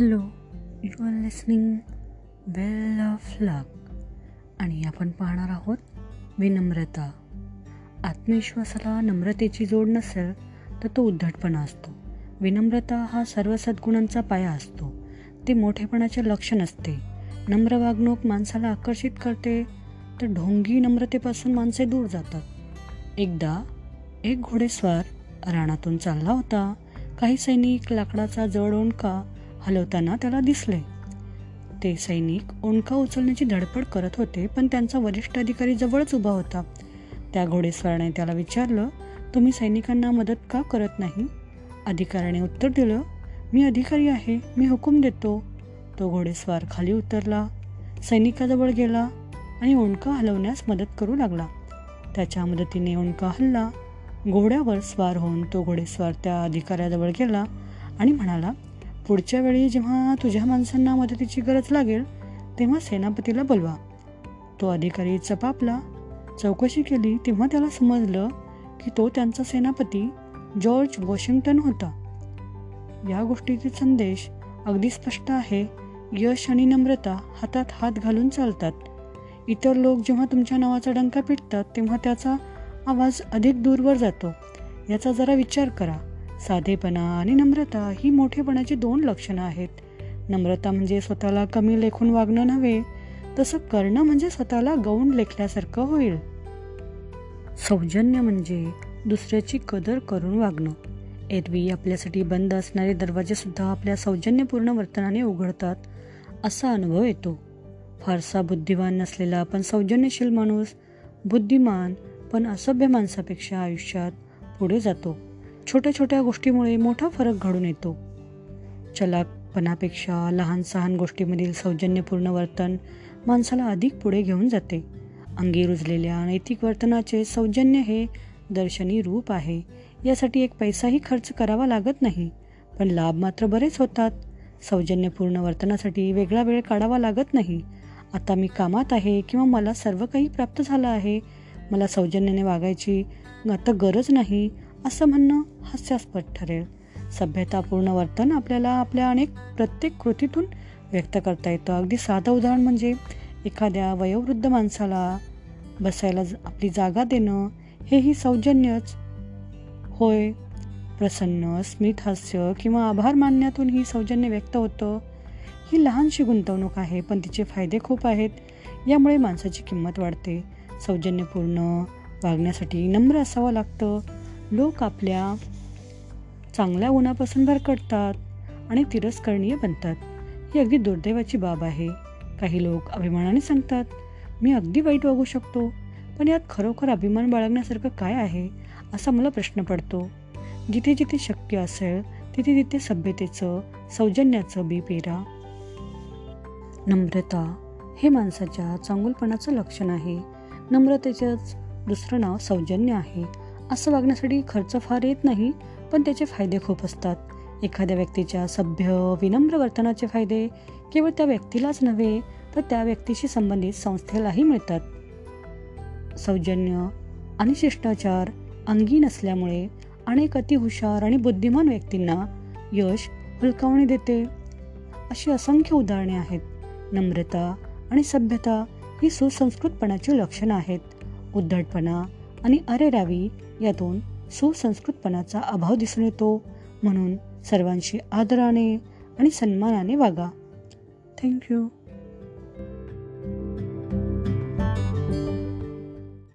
Hello you are listening well of luck आणि आपण पाहणार आहोत विनम्रता. आत्मविश्वासाला नम्रतेची जोड नसेल तर तो उद्धटपणा असतो. विनम्रता हा सर्व सद्गुणांचा पाया असतो. ते मोठेपणाचे लक्षण असते. नम्र वागणूक माणसाला आकर्षित करते तर ढोंगी नम्रतेपासून माणसे दूर जातात. एकदा एक घोडेस्वार रानातून चालला होता. काही सैनिक लाकडाचा जड ओंडका हलवताना त्याला दिसले. ते सैनिक ओंडका उचलण्याची धडपड करत होते पण त्यांचा वरिष्ठ अधिकारी जवळच उभा होता. त्या घोडेस्वाराने त्याला विचारलं तुम्ही सैनिकांना मदत का करत नाही? अधिकाऱ्याने उत्तर दिलं मी अधिकारी आहे मी हुकूम देतो. तो घोडेस्वार खाली उतरला सैनिकाजवळ गेला आणि ओंडका हलवण्यास मदत करू लागला. त्याच्या मदतीने ओंडका हल्ला. घोड्यावर स्वार होऊन तो घोडेस्वार त्या अधिकाऱ्याजवळ गेला आणि म्हणाला पुढच्या वेळी जेव्हा तुझ्या माणसांना मदतीची गरज लागेल तेव्हा सेनापतीला बोलवा. तो अधिकारी चपापला चौकशी केली तेव्हा त्याला समजलं की तो त्यांचा सेनापती जॉर्ज वॉशिंग्टन होता. या गोष्टीचे संदेश अगदी स्पष्ट आहे. यश आणि नम्रता हातात हात घालून चालतात. इतर लोक जेव्हा तुमच्या नावाचा डंका पिटतात तेव्हा त्याचा आवाज अधिक दूरवर जातो. याचा जरा विचार करा. साधेपणा आणि नम्रता ही मोठेपणाची दोन लक्षणं आहेत. नम्रता म्हणजे स्वतःला कमी लेखून वागणं नव्हे तसं करणं म्हणजे स्वतःला गौण लेखल्यासारखं होईल. सौजन्य म्हणजे दुसऱ्याची कदर करून वागणं. एरवी आपल्यासाठी बंद असणारे दरवाजे सुद्धा आपल्या सौजन्यपूर्ण वर्तनाने उघडतात असा अनुभव येतो. फारसा बुद्धिवान नसलेला पण सौजन्यशील माणूस बुद्धिमान पण असभ्य माणसापेक्षा आयुष्यात पुढे जातो. छोट्या छोट्या गोष्टीमुळे मोठा फरक घडून येतो. चलाकपणापेक्षा लहान सहान गोष्टीमधील सौजन्यपूर्ण वर्तन माणसाला अधिक पुढे घेऊन जाते. अंगी रुजलेल्या नैतिक वर्तनाचे सौजन्य हे दर्शनी रूप आहे. यासाठी एक पैसाही खर्च करावा लागत नाही. पण लाभ मात्र बरेच होतात. सौजन्यपूर्ण वर्तनासाठी वेगळा वेळ काढावा लागत नाही. आता मी कामात आहे किंवा मला सर्व काही प्राप्त झालं आहे. मला सौजन्याने वागायची आता गरज नाही. असं म्हणणं हास्यास्पद ठरेल. सभ्यतापूर्ण वर्तन आपल्याला आपल्या अनेक प्रत्येक कृतीतून व्यक्त करता येतं. अगदी साधं उदाहरण म्हणजे एखाद्या वयोवृद्ध माणसाला बसायला आपली जागा देणं हेही सौजन्यच होय. प्रसन्न स्मित हास्य किंवा आभार मानण्यातून ही सौजन्य व्यक्त होतं. ही लहानशी गुंतवणूक आहे पण तिचे फायदे खूप आहेत. यामुळे माणसाची किंमत वाढते. सौजन्यपूर्ण वागण्यासाठी नम्र असावं लागतं. लोक आपल्या चांगल्या गुणापासून भरकटतात आणि तिरस्करणीय बनतात. ही अगदी दुर्दैवाची बाब आहे. काही लोक अभिमानाने सांगतात मी अगदी वाईट वागू शकतो पण यात खरोखर अभिमान बाळगण्यासारखं काय आहे? असा मला प्रश्न पडतो. जिथे जिथे शक्य असेल तिथे तिथे सभ्यतेचं सौजन्याचं बी पेरा. नम्रता हे माणसाच्या चांगुलपणाचं लक्षण आहे. नम्रतेचंच दुसरं नाव सौजन्य आहे. असं वागण्यासाठी खर्च फार येत नाही पण त्याचे फायदे खूप असतात. एखाद्या व्यक्तीच्या सभ्य विनम्र वर्तनाचे फायदे केवळ त्या व्यक्तीलाच नव्हे तर त्या व्यक्तीशी संबंधित संस्थेलाही मिळतात. सौजन्य आणि शिष्टाचार अंगी नसल्यामुळे अनेक अतिहुशार आणि बुद्धिमान व्यक्तींना यश हुलकावणी देते. अशी असंख्य उदाहरणे आहेत. नम्रता आणि सभ्यता ही सुसंस्कृतपणाची लक्षणं आहेत. उद्धटपणा आणि अरेरावी यातून सुसंस्कृतपणाचा अभाव दिसून येतो. म्हणून सर्वांशी आदराने आणि सन्मानाने वागा. थँक्यू